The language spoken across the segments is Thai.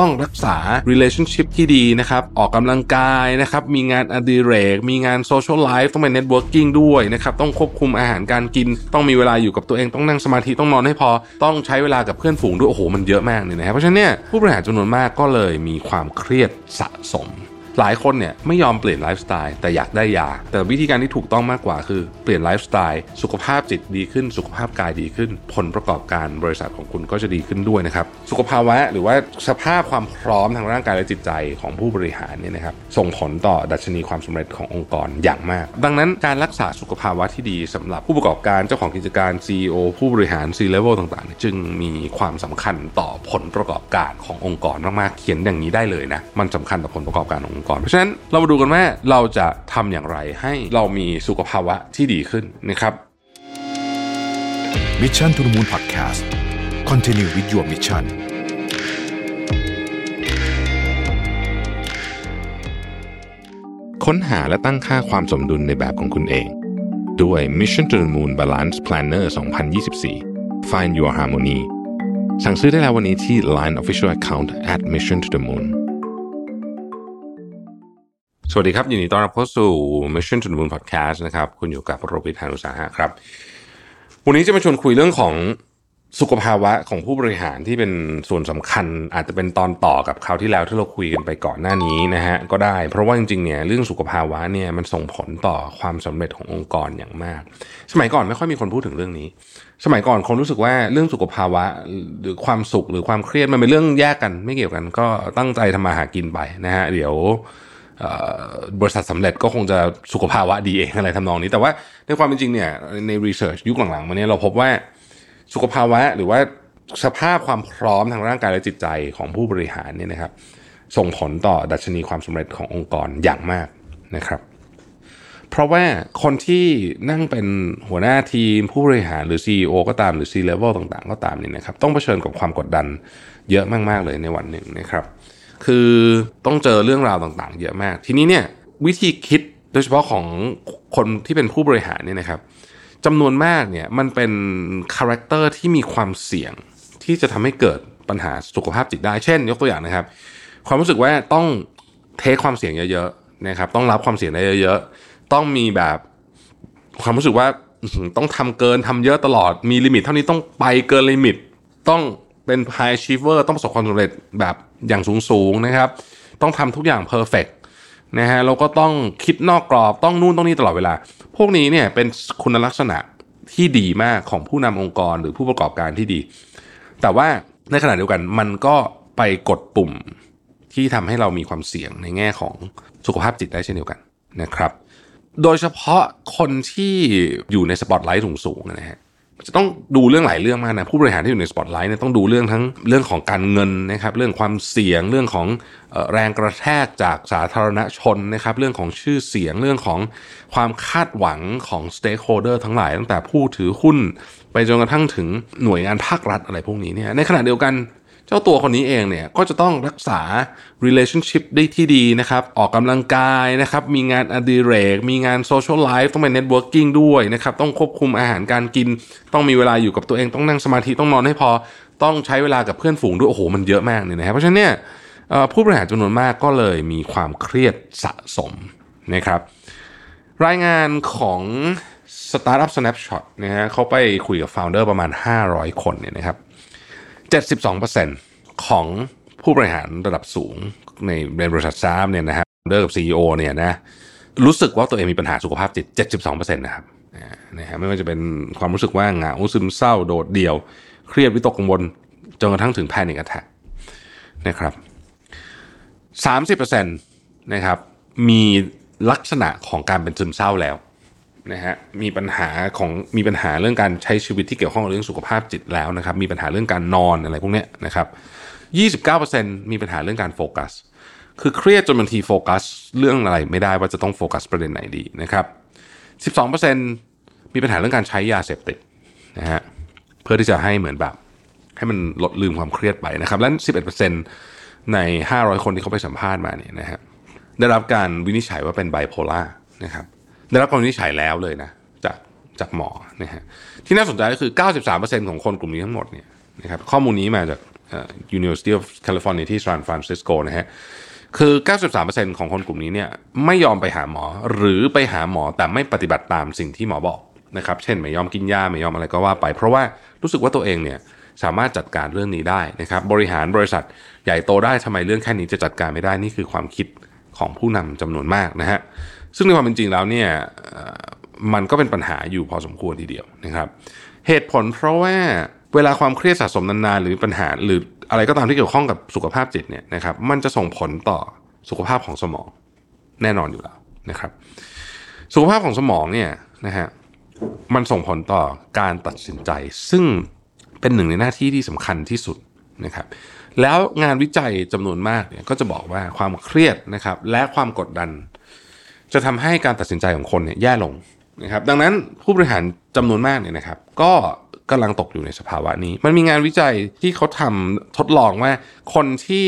ต้องรักษา relationship ที่ดีนะครับ ออกกำลังกายนะครับ มีงานอดิเรก มีงาน social life ต้องเป็น networking ด้วยนะครับ ต้องควบคุมอาหารการกิน ต้องมีเวลาอยู่กับตัวเอง ต้องนั่งสมาธิ ต้องนอนให้พอ ต้องใช้เวลากับเพื่อนฝูงด้วย โอ้โห มันเยอะมากเลยนะครับ เพราะฉะนั้นเนี่ยผู้บริหารจำนวนมากก็เลยมีความเครียดสะสม หลายคนเนี่ยไม่ยอมเปลี่ยนไลฟ์สไตล์แต่อยากได้ยา แต่วิธีการที่ถูกต้องมากกว่าคือเปลี่ยนไลฟ์สไตล์สุขภาพจิตดีขึ้น สุขภาพกายดีขึ้น ผลประกอบการบริษัทของคุณก็จะดีขึ้นด้วยนะครับ สุขภาวะหรือว่าสภาพความพร้อมทางร่างกายและจิตใจของผู้บริหารเนี่ยนะครับส่งผลต่อดัชนีความสำเร็จขององค์กรอย่างมาก ดังนั้นการรักษาสุขภาวะที่ดีสำหรับผู้ประกอบการเจ้าของกิจการ CEO ผู้บริหาร C-level ต่างๆ จึงมีความสำคัญต่อผลประกอบการขององค์กรมากๆเขียนอย่างนี้ได้เลยนะมันสำคัญต่อผลประกอบการขององค์กรเพราะฉะนั้นเรามาดูกันว่าเราจะทำอย่างไรให้เรามีสุขภาวะที่ดีขึ้นนะครับ Mission to the Moon Podcast Continue with your mission ค้นหาและตั้งค่าความสมดุลในแบบของคุณเอง ด้วย Mission to the Moon Balance Planner 2024 Find Your Harmony สั่งซื้อได้แล้ววันนี้ที่ Line Official Account at Mission to the Moon สวัสดีครับยินดีต้อนรับเข้าสู่ Mission to the Moon Podcast นะครับ คุณอยู่กับโรบิทานุสาหะครับ วันนี้จะมาชวนคุยเรื่องของสุขภาวะของผู้บริหารที่เป็นส่วนสำคัญ อาจจะเป็นตอนต่อกับคราวที่แล้วที่เราคุยกันไปก่อนหน้านี้นะฮะก็ได้ เพราะว่าจริงๆเนี่ยเรื่องสุขภาวะเนี่ยมันส่งผลต่อความสำเร็จขององค์กรอย่างมาก สมัยก่อนไม่ค่อยมีคนพูดถึงเรื่องนี้ สมัยก่อนคนรู้สึกว่าเรื่องสุขภาวะหรือความสุขหรือความเครียดมันเป็นเรื่องแยกกันไม่เกี่ยวกัน ก็ตั้งใจทำมาหากินไปนะฮะเดี๋ยว บริษัทสำเร็จก็คงจะสุขภาวะดีเองอะไรทำนองนี้ แต่ว่าในความเป็นจริงเนี่ยในรีเสิร์ชยุคหลังๆมาเนี่ยเราพบว่าสุขภาวะหรือว่าสภาพความพร้อมทางร่างกายและจิตใจของผู้บริหารเนี่ยนะครับ ส่งผลต่อดัชนีความสำเร็จขององค์กรอย่างมากนะครับ เพราะว่าคนที่นั่งเป็นหัวหน้าทีมผู้บริหารหรือ CEO ก็ตามหรือ C-level ต่างๆ ก็ตามนี่นะครับ ต้องเผชิญกับความกดดันเยอะมากๆเลยในวันหนึ่งนะครับ คือต้องเจอเรื่องราวต่างๆ เยอะมาก ทีนี้เนี่ยวิธีคิดโดยเฉพาะของคนที่เป็นผู้บริหารเนี่ยนะครับจำนวนมากเนี่ยมันเป็น character ที่มีความเสี่ยงที่จะทำให้เกิดปัญหาสุขภาพจิตได้ เช่น ยกตัวอย่างนะครับ ความรู้สึกว่าต้อง take ความเสี่ยงเยอะๆนะครับ ต้องรับความเสี่ยงได้เยอะๆ ต้องมีแบบความรู้สึกว่าต้องทำเกินทำเยอะตลอด มี limit เท่านี้ต้องไปเกิน limit ต้อง เป็น high achiever ต้องประสบความสำเร็จแบบอย่างสูงๆนะครับ ต้องทำทุกอย่าง perfect นะฮะเราก็ต้องคิดนอกกรอบต้องนู่นต้องนี่ตลอดเวลา พวกนี้เนี่ยเป็นคุณลักษณะที่ดีมากของผู้นำองค์กรหรือผู้ประกอบการที่ดี แต่ว่าในขณะเดียวกันมันก็ไปกดปุ่มที่ทำให้เรามีความเสี่ยงในแง่ของสุขภาพจิตได้เช่นเดียวกันนะครับ โดยเฉพาะคนที่อยู่ในสปอตไลท์สูงๆนะฮะ จะต้องดูเรื่องหลายเรื่องมากนะผู้บริหารที่อยู่ในสปอตไลท์เนี่ยต้องดูเรื่องทั้งเรื่องของการเงินนะครับเรื่องความเสี่ยงเรื่องของแรงกระแทกจากสาธารณชนนะครับเรื่องของชื่อเสียงเรื่องของความคาดหวังของ stakeholder ทั้งหลายตั้งแต่ผู้ถือหุ้น ไปจนกระทั่งถึงหน่วยงานภาครัฐอะไรพวกนี้เนี่ยในขณะเดียวกัน เจ้าตัวคนนี้เองเนี่ยก็จะต้องรักษา relationship ได้ที่ดีนะครับออกกำลังกายนะครับมีงานอดิเรก มีงาน social life ต้องเป็น networking ด้วยนะครับต้องควบคุมอาหารการกิน ต้องมีเวลาอยู่กับตัวเองต้องนั่งสมาธิต้องนอนให้พอต้องใช้เวลากับเพื่อนฝูงด้วยโอ้โหมันเยอะมากเลยนะครับเพราะฉะนั้นเนี่ยผู้บริหารจำนวนมากก็เลยมีความเครียดสะสมนะครับรายงานของ Startup Snapshot นะฮะเขาไปคุยกับ founder ประมาณ 500 คนเนี่ยนะครับ 72%ของผู้บริหารระดับสูงในในบริษัทซามเนี่ยนะฮะเดอร์กับ CEO เนี่ยนะรู้สึกว่าตัวเองมีปัญหาสุขภาพจิต 72%นะครับนะฮะไม่ว่าจะเป็นความรู้สึกว่าเหงาซึมเศร้าโดดเดี่ยว เครียดวิตกกังวลจนกระทั่งถึงแพนิคแอทแทกนะครับ30%นะครับมีลักษณะของการเป็นซึมเศร้าแล้ว นะฮะมีปัญหาของมีปัญหาเรื่องการใช้ชีวิตที่เกี่ยวข้องกับเรื่องสุขภาพจิตแล้วนะครับ มีปัญหาเรื่องการนอนอะไรพวกเนี้ยนะครับ29%มีปัญหาเรื่องการโฟกัส คือเครียดจนบางทีโฟกัส เรื่องอะไรไม่ได้ว่าจะต้องโฟกัสประเด็นไหนดีนะครับ 12%มีปัญหาเรื่องการใช้ยาเสพติดนะฮะเพื่อที่จะให้เหมือนแบบ ให้มันลดลืมความเครียดไปนะครับ และ 11%ใน 500 คนที่เขาไปสัมภาษณ์มาเนี่ยนะฮะได้รับการวินิจฉัยว่าเป็นไบโพล่านะครับ ได้รับการวินิจฉัยแล้วเลยนะจากจากหมอนะฮะที่น่าสนใจก็คือ 93%ของคนกลุ่มนี้ทั้งหมดเนี่ยนะครับข้อมูลนี้มาจาก University of California ที่ซานฟรานซิสโกนะฮะคือ 93%ของคนกลุ่มนี้เนี่ยไม่ยอมไปหาหมอหรือไปหาหมอแต่ไม่ปฏิบัติตามสิ่งที่หมอบอกนะครับเช่นไม่ยอมกินยาไม่ยอมอะไรก็ว่าไป เพราะว่ารู้สึกว่าตัวเองเนี่ยสามารถจัดการเรื่องนี้ได้นะครับ บริหารบริษัทใหญ่โตได้ทำไมเรื่องแค่นี้จะจัดการไม่ได้นี่คือความคิดของผู้นำจำนวนมากนะฮะ ซึ่งในความเป็นจริงแล้วเนี่ยมันก็เป็นปัญหาอยู่พอสมควรทีเดียวนะครับ เหตุผลเพราะว่าเวลาความเครียดสะสมนานๆหรือปัญหาหรืออะไรก็ตามที่เกี่ยวข้องกับสุขภาพจิตเนี่ยนะครับ มันจะส่งผลต่อสุขภาพของสมองแน่นอนอยู่แล้วนะครับ สุขภาพของสมองเนี่ยนะฮะมันส่งผลต่อการตัดสินใจ ซึ่งเป็นหนึ่งในหน้าที่ที่สำคัญที่สุดนะครับ แล้วงานวิจัยจำนวนมากเนี่ยก็จะบอกว่าความเครียดนะครับ และความกดดัน จะทำให้การตัดสินใจของคนเนี่ยแย่ลงนะครับดังนั้นผู้บริหารจำนวนมากเนี่ยนะครับ ก็กำลังตกอยู่ในสภาวะนี้ มันมีงานวิจัยที่เขาทำทดลองว่าคนที่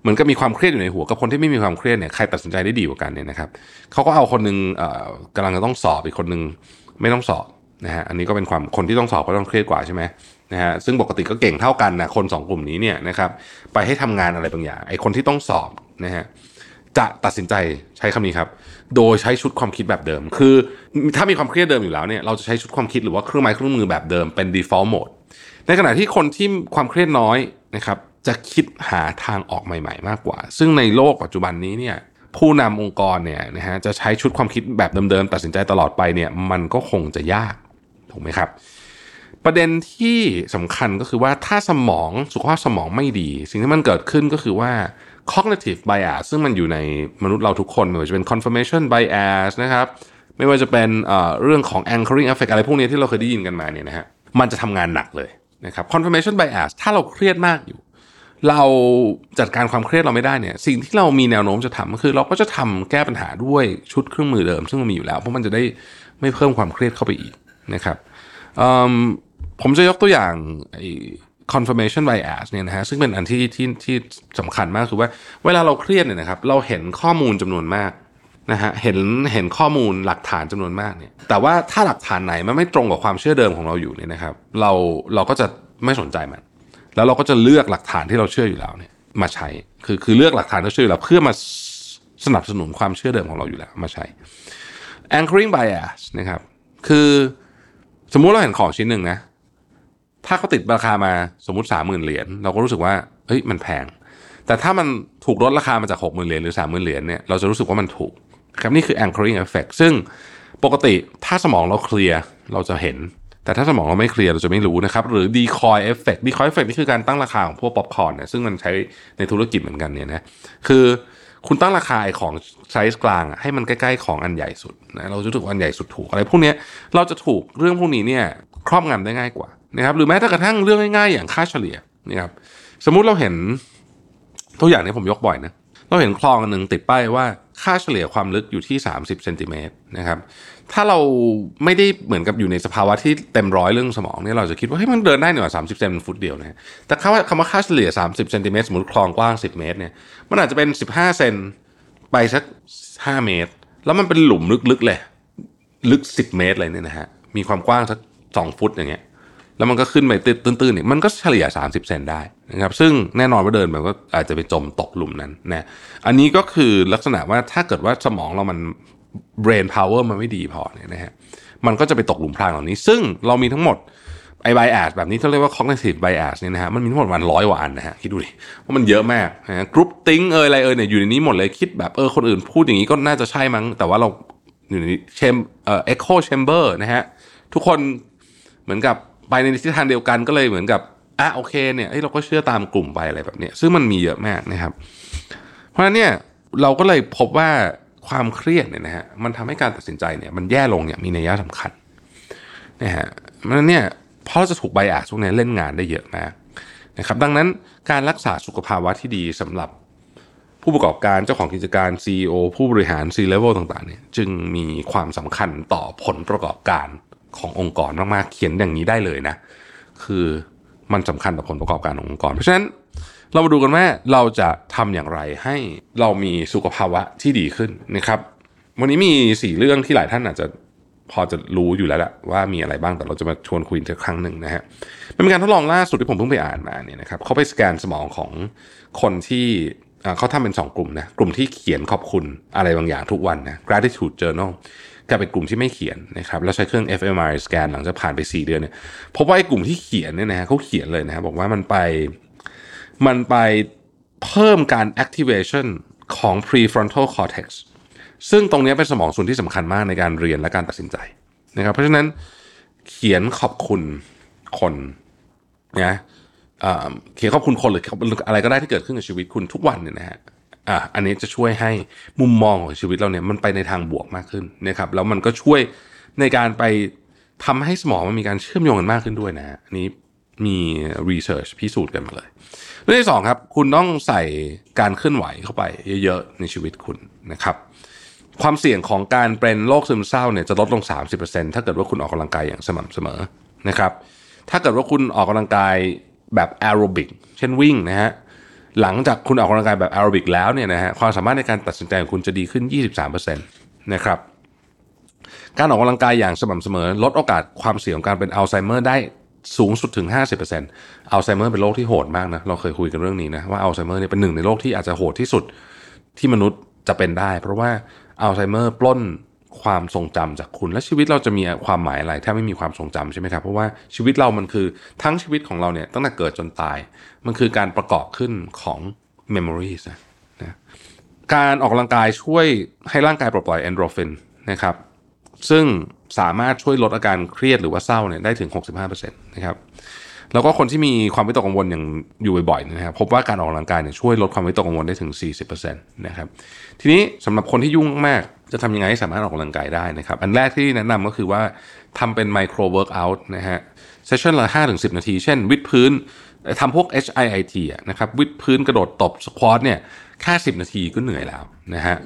เหมือนกับมีความเครียดอยู่ในหัวกับคนที่ไม่มีความเครียดเนี่ยใครตัดสินใจได้ดีกว่ากันเนี่ยนะครับเขาก็เอาคนหนึงเอ่อกำลังจะต้องสอบอีกคนหนึงไม่ต้องสอบนะฮะอันนี้ก็เป็นความคนที่ต้องสอบก็ต้องเครียดกว่าใช่ไหมนะฮะซึ่งปกติก็เก่งเท่ากันนะคนสองกลุ่มนี้เนี่ยนะครับไปให้ทำงานอะไรบางอย่างไอ้คนที่ต้องสอบนะฮะ จะตัดสินใจใช้คำนี้ครับ โดยใช้ชุดความคิดแบบเดิม คือ ถ้ามีความเครียดเดิมอยู่แล้วเนี่ยเราจะใช้ชุดความคิดหรือว่าเครื่องไม้เครื่องมือแบบเดิมเป็น default mode ในขณะที่คนที่ความเครียดน้อยนะครับจะคิดหาทางออกใหม่ ๆ มากกว่า ซึ่งในโลกปัจจุบันนี้เนี่ยผู้นำองค์กรเนี่ยนะฮะจะใช้ชุดความคิดแบบเดิมๆตัดสินใจตลอดไปเนี่ยมันก็คงจะยากถูกไหมครับ ประเด็นที่สำคัญก็คือว่าถ้าสมองสุขภาพสมองไม่ดี สิ่งที่มันเกิดขึ้นก็คือว่า cognitive bias ซึ่งมันอยู่ในมนุษย์เราทุกคนไม่ว่าจะเป็น confirmation bias นะครับไม่ว่าจะเป็นเรื่องของ anchoring effect อะไรพวกนี้ที่เราเคยได้ยินกันมาเนี่ยนะฮะมันจะทำงานหนักเลยนะครับ confirmation bias ถ้าเราเครียดมากอยู่ เราจัดการความเครียดเราไม่ได้เนี่ยสิ่งที่เรามีแนวโน้มจะทำก็คือเราก็จะทำแก้ปัญหาด้วยชุดเครื่องมือเดิม ซึ่งมันมีอยู่แล้ว เพราะมันจะได้ไม่เพิ่มความเครียดเข้าไปอีกนะครับผมจะยกตัวอย่าง confirmation bias เนี่ยนะฮะซึ่งเป็นอันที่ที่ที่สำคัญมากคือว่าเวลาเราเครียดเนี่ยนะครับเราเห็นข้อมูลจำนวนมากนะฮะเห็นเห็นข้อมูลหลักฐานจำนวนมากเนี่ยแต่ว่าถ้าหลักฐานไหนมันไม่ตรงกับความเชื่อเดิมของเราอยู่เนี่ยนะครับเราเราก็จะไม่สนใจมัน แล้วเราก็จะเลือกหลักฐานที่เราเชื่ออยู่แล้วเนี่ยมาใช้คือคือเลือกหลักฐานที่เราเชื่ออยู่แล้วเพื่อมาสนับสนุนความเชื่อเดิมของเราอยู่แล้วมาใช้ anchoring bias นะครับคือสมมุติเราเห็นของชิ้นหนึ่งนะ ถ้าเขาติดราคามาสมมติสามหมื่นเหรียญเราก็รู้สึกว่าเฮ้ยมันแพง แต่ถ้ามันถูกลดราคามาจากหกหมื่นเหรียญหรือสามหมื่นเหรียญเนี่ยเราจะรู้สึกว่ามันถูกครับนี่คือ anchoring effect ซึ่งปกติถ้าสมองเราเคลียร์เราจะเห็น แต่ถ้าสมองเราไม่เคลียร์เราจะไม่รู้นะครับหรือ decoy effect decoy effect นี่คือการตั้งราคาของพวกป๊อปคอร์นเนี่ยซึ่งมันใช้ในธุรกิจเหมือนกันเนี่ยนะคือ คุณตั้งราคาไอ้ของไซส์กลางให้มันใกล้ๆของอันใหญ่สุดนะเราจะรู้สึกอันใหญ่สุดถูกอะไรพวกนี้เราจะถูกเรื่องพวกนี้เนี่ยครอบงำได้ง่ายกว่านะครับหรือแม้แต่กระทั่งเรื่องง่ายๆอย่างค่าเฉลี่ยนะครับสมมุติเราเห็นตัวอย่างนี้ผมยกบ่อยนะเราเห็นคลองหนึ่งติดป้ายว่าค่าเฉลี่ยความลึกอยู่ที่ 30เซนติเมตรนะครับ ถ้าเราไม่ได้เหมือนกับอยู่ในสภาวะที่เต็มร้อยเรื่องสมองเนี่ยเราจะคิดว่าเฮ้ยมันเดินได้หน่อยสามสิบเซนฟุตเดียวนะแต่คำว่าคำว่าค่าเฉลี่ย30เซนติเมตรสมมติคลองกว้าง10เมตรเนี่ยมันอาจจะเป็น15เซนไปสัก5เมตร แล้วมันเป็นหลุมลึกๆเลย ลึก10เมตรเลยเนี่ยนะฮะมีความกว้างสัก2ฟุตอย่างเงี้ยแล้วมันก็ขึ้นไปตื้นๆเนี่ยมันก็เฉลี่ย 30 เซนได้นะครับซึ่งแน่นอนว่าเดินมันก็อาจจะไปจมตกหลุมนั้นนะอันนี้ก็คือลักษณะว่าถ้าเกิดว่าสมองเรามัน brain power มันไม่ดีพอเนี่ยนะฮะมันก็จะไปตกหลุมพรางเหล่านี้ ซึ่งเรามีทั้งหมดไอ้ bias แบบนี้ที่เรียกว่า cognitive bias เนี่ยนะฮะมันมีทั้งหมดประมันร้อยกว่าอันนะฮะคิดดูดิว่ามันเยอะมากนะฮะ group think เอยอะไรเอยเนี่ยอยู่ในนี้หมดเลยคิดแบบเออคนอื่นพูดอย่างนี้ก็น่าจะใช่มั้ง แต่ว่าเราอยู่ในเชมเอ่อ echo chamber นะฮะทุกคนเหมือนกับไปในทิศทางเดียวกันก็เลยเหมือนกับอะโอเคเนี่ยเอ้ยเราก็เชื่อตามกลุ่มไปอะไรแบบเนี้ยซึ่งมันมีเยอะมากนะครับ เพราะฉะนั้นเนี่ยเราก็เลยพบว่า ความเครียดเนี่ยนะฮะมันทำให้การตัดสินใจเนี่ยมันแย่ลงอย่างมีนัยยะสำคัญนะฮะเพราะฉะนั้นเนี่ยเพราะจะถูกไบอาสพวกนี้เล่นงานได้เยอะมากนะครับดังนั้นการรักษาสุขภาวะที่ดีสำหรับผู้ประกอบการเจ้าของกิจการ CEO ผู้บริหาร C level ต่างๆเนี่ยจึงมีความสำคัญต่อผลประกอบการขององค์กรมากๆ เขียนอย่างนี้ได้เลยนะ คือมันสำคัญต่อผลประกอบการขององค์กร เพราะฉะนั้น เรามาดูกันว่าเราจะทำอย่างไรให้เรามีสุขภาวะที่ดีขึ้นนะครับ วันนี้มีสี่เรื่องที่หลายท่านอาจจะพอจะรู้อยู่แล้วแหละว่ามีอะไรบ้างแต่เราจะมาชวนคุยอีกครั้งหนึ่งนะฮะมันเป็นการทดลองล่าสุดที่ผมเพิ่งไปอ่านมาเนี่ยนะครับเขาไปสแกนสมองของคนที่เขาทำเป็น 2 กลุ่มนะกลุ่มที่เขียนขอบคุณอะไรบางอย่างทุกวันนะ gratitude journal กับเป็นกลุ่มที่ไม่เขียนนะครับแล้วใช้เครื่อง fMRI สแกนหลังจากผ่านไป 4 เดือนเนี่ยพบว่าไอ้กลุ่มที่เขียนเนี่ยนะฮะเขาเขียนเลยนะครับบอกว่ามันไป มันไปเพิ่มการ activation ของ prefrontal cortex ซึ่งตรงนี้เป็นสมองส่วนที่สำคัญมากในการเรียนและการตัดสินใจนะครับเพราะฉะนั้นเขียนขอบคุณคนนะเขียนขอบคุณคนหรืออะไรก็ได้ที่เกิดขึ้นกับชีวิตคุณทุกวันเนี่ยนะฮะอะอันนี้จะช่วยให้มุมมองของชีวิตเราเนี่ยมันไปในทางบวกมากขึ้นนะครับแล้วมันก็ช่วยในการไปทำให้สมองมันมีการเชื่อมโยงกันมากขึ้นด้วยนะฮะอันนี้ มีรีเสิร์ชพิสูจน์กันมาเลยเรื่องที่สองครับ คุณต้องใส่การเคลื่อนไหวเข้าไปเยอะๆ ในชีวิตคุณนะครับ ความเสี่ยงของการเป็นโรคซึมเศร้าเนี่ยจะลดลง 30%ถ้าเกิดว่าคุณออกกำลังกายอย่างสม่ำเสมอนะครับ ถ้าเกิดว่าคุณออกกำลังกายแบบแอโรบิกเช่นวิ่งนะฮะหลังจากคุณออกกำลังกายแบบแอโรบิกแล้วเนี่ยนะฮะความสามารถในการตัดสินใจของคุณจะดีขึ้น 23%นะครับการออกกำลังกายอย่างสม่ำเสมอ ลดโอกาสความเสี่ยงของการเป็นอัลไซเมอร์ได้ สูงสุดถึง 50%อัลไซเมอร์เป็นโรคที่โหดมากนะ เราเคยคุยกันเรื่องนี้นะว่าอัลไซเมอร์เนี่ยเป็นหนึ่งในโรคที่อาจจะโหดที่สุดที่มนุษย์จะเป็นได้ เพราะว่าอัลไซเมอร์ปล้นความทรงจำจากคุณและชีวิตเราจะมีความหมายอะไรถ้าไม่มีความทรงจำใช่ไหมครับเพราะว่าชีวิตเรามันคือทั้งชีวิตของเราเนี่ยตั้งแต่เกิดจนตาย มันคือการประกอบขึ้นของ memories นะนะการออกกำลังกายช่วยให้ร่างกายปลดปล่อยเอ็นดอร์ฟินนะครับซึ่ง สามารถช่วยลดอาการเครียดหรือว่าเศร้าเนี่ยได้ถึง 65%นะครับแล้วก็คนที่มีความวิตกกังวลอย่างอยู่บ่อยๆนะครับพบว่าการออกกำลังกายเนี่ยช่วยลดความวิตกกังวลได้ถึง 40%นะครับทีนี้สำหรับคนที่ยุ่งมากจะทำยังไงให้สามารถออกกำลังกายได้นะครับ อันแรกที่แนะนำก็คือว่าทำเป็น micro workout นะฮะ session ละ5-10 นาที เช่น วิดพื้นทำพวก HIIT อะนะครับวิดพื้นกระโดดตบ squat เนี่ยแค่ 10 นาทีก็เหนื่อยแล้วนะฮะ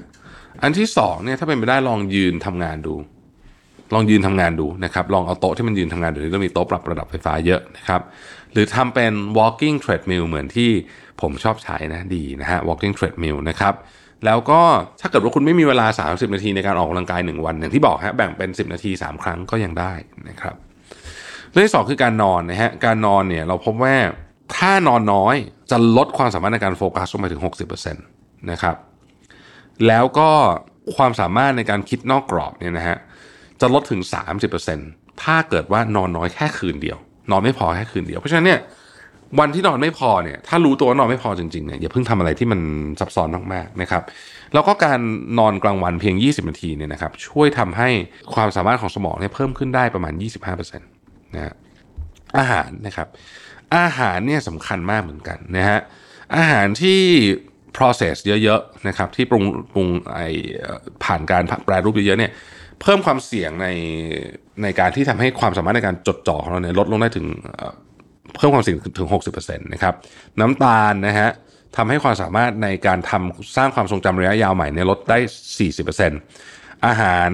อันที่สองเนี่ยถ้าเป็นไปได้ลองยืนทำงานดู ลองยืนทำงานดูนะครับ ลองเอาโต๊ะที่มันยืนทำงานเดี๋ยวนี้ต้องมีโต๊ะปรับระดับไฟฟ้าเยอะนะครับ หรือทำเป็น walking treadmill เหมือนที่ผมชอบใช้นะดีนะฮะ walking treadmill นะครับ แล้วก็ถ้าเกิดว่าคุณไม่มีเวลา 30 นาทีในการออกกำลังกาย 1 วัน อย่างที่บอกฮะแบ่งเป็น 10 นาที 3 ครั้งก็ยังได้นะครับเรื่องที่สองคือการนอนนะฮะการนอนเนี่ยเราพบว่าถ้านอนน้อยจะลดความสามารถในการโฟกัสลงไปถึง 60%นะครับแล้วก็ความสามารถในการคิดนอกกรอบเนี่ยนะฮะ จะลดถึง 30%ถ้าเกิดว่านอนน้อยแค่คืนเดียว นอนไม่พอแค่คืนเดียว เพราะฉะนั้นเนี่ยวันที่นอนไม่พอเนี่ยถ้ารู้ตัวว่านอนไม่พอจริงๆเนี่ยอย่าเพิ่งทำอะไรที่มันซับซ้อนมากๆนะครับแล้วก็การนอนกลางวันเพียง 20 นาทีเนี่ยนะครับช่วยทำให้ความสามารถของสมองเนี่ยเพิ่มขึ้นได้ประมาณ 25%นะฮะอาหารนะครับอาหารเนี่ยสำคัญมากเหมือนกันนะฮะอาหารที่ process เยอะๆนะครับที่ปรุงปรุงไอผ่านการแปรรูปเยอะๆเนี่ย เพิ่มความเสี่ยงในในการที่ทำให้ความสามารถในการจดจ่อของเราเนี่ยลดลงได้ถึงเพิ่มความเสี่ยงถึง 60%นะครับน้ำตาลนะฮะทำให้ความสามารถในการทำสร้างความทรงจำระยะยาวใหม่เนี่ยลดได้ 40%อาหาร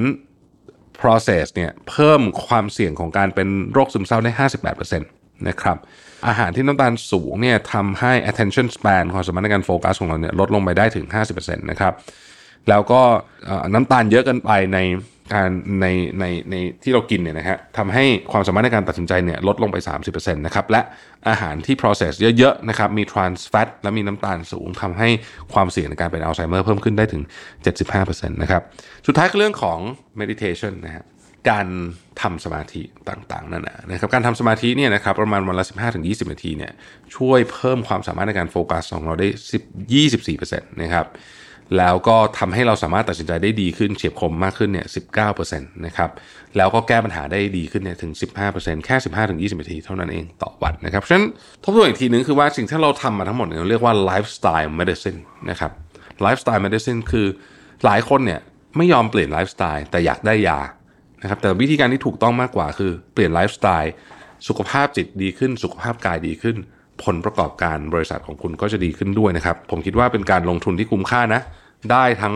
process เนี่ยเพิ่มความเสี่ยงของการเป็นโรคซึมเศร้าได้ 58%นะครับอาหารที่น้ำตาลสูงเนี่ยทำให้ attention span ความสามารถในการโฟกัสของเราเนี่ยลดลงไปได้ถึง 50%นะครับแล้วก็น้ำตาลเยอะเกินไปใน การในในในที่เรากินเนี่ยนะฮะทำให้ความสามารถในการตัดสินใจเนี่ยลดลงไป 30%นะครับและอาหารที่ process เยอะๆนะครับมี trans fat และมีน้ำตาลสูงทำให้ความเสี่ยงในการเป็นอัลไซเมอร์เพิ่มขึ้นได้ถึง 75%นะครับสุดท้ายคือเรื่องของ meditation นะฮะการทำสมาธิต่างๆนั่นนะครับการทำสมาธิเนี่ยนะครับประมาณวันละ 15-20 นาทีเนี่ยช่วยเพิ่มความสามารถในการโฟกัสของเราได้10 24%นะครับ แล้วก็ทำให้เราสามารถตัดสินใจได้ดีขึ้นเฉียบคมมากขึ้นเนี่ย19%นะครับ แล้วก็แก้ปัญหาได้ดีขึ้นเนี่ยถึง 15%แค่ 15-20นาทีเท่านั้นเองต่อวันนะครับ ฉะนั้นทบทวนอีกทีนึงคือว่าสิ่งที่เราทำมาทั้งหมดเนี่ยเรียกว่า lifestyle medicine นะครับ lifestyle medicine คือหลายคนเนี่ยไม่ยอมเปลี่ยนไลฟ์สไตล์แต่อยากได้ยานะครับ แต่วิธีการที่ถูกต้องมากกว่าคือเปลี่ยนไลฟ์สไตล์สุขภาพจิตดีขึ้น สุขภาพกายดีขึ้น ผลประกอบการบริษัทของคุณก็จะดีขึ้นด้วยนะครับ ผมคิดว่าเป็นการลงทุนที่คุ้มค่านะ ได้ทั้ง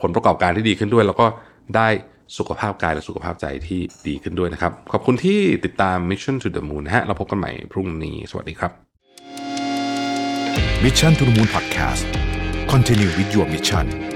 ผลประกอบการที่ดีขึ้นด้วย แล้วก็ได้สุขภาพกายและสุขภาพใจที่ดีขึ้นด้วยนะครับ ขอบคุณที่ติดตาม Mission to the Moon นะฮะเราพบกันใหม่พรุ่งนี้ สวัสดีครับ Mission to the Moon Podcast Continue with your mission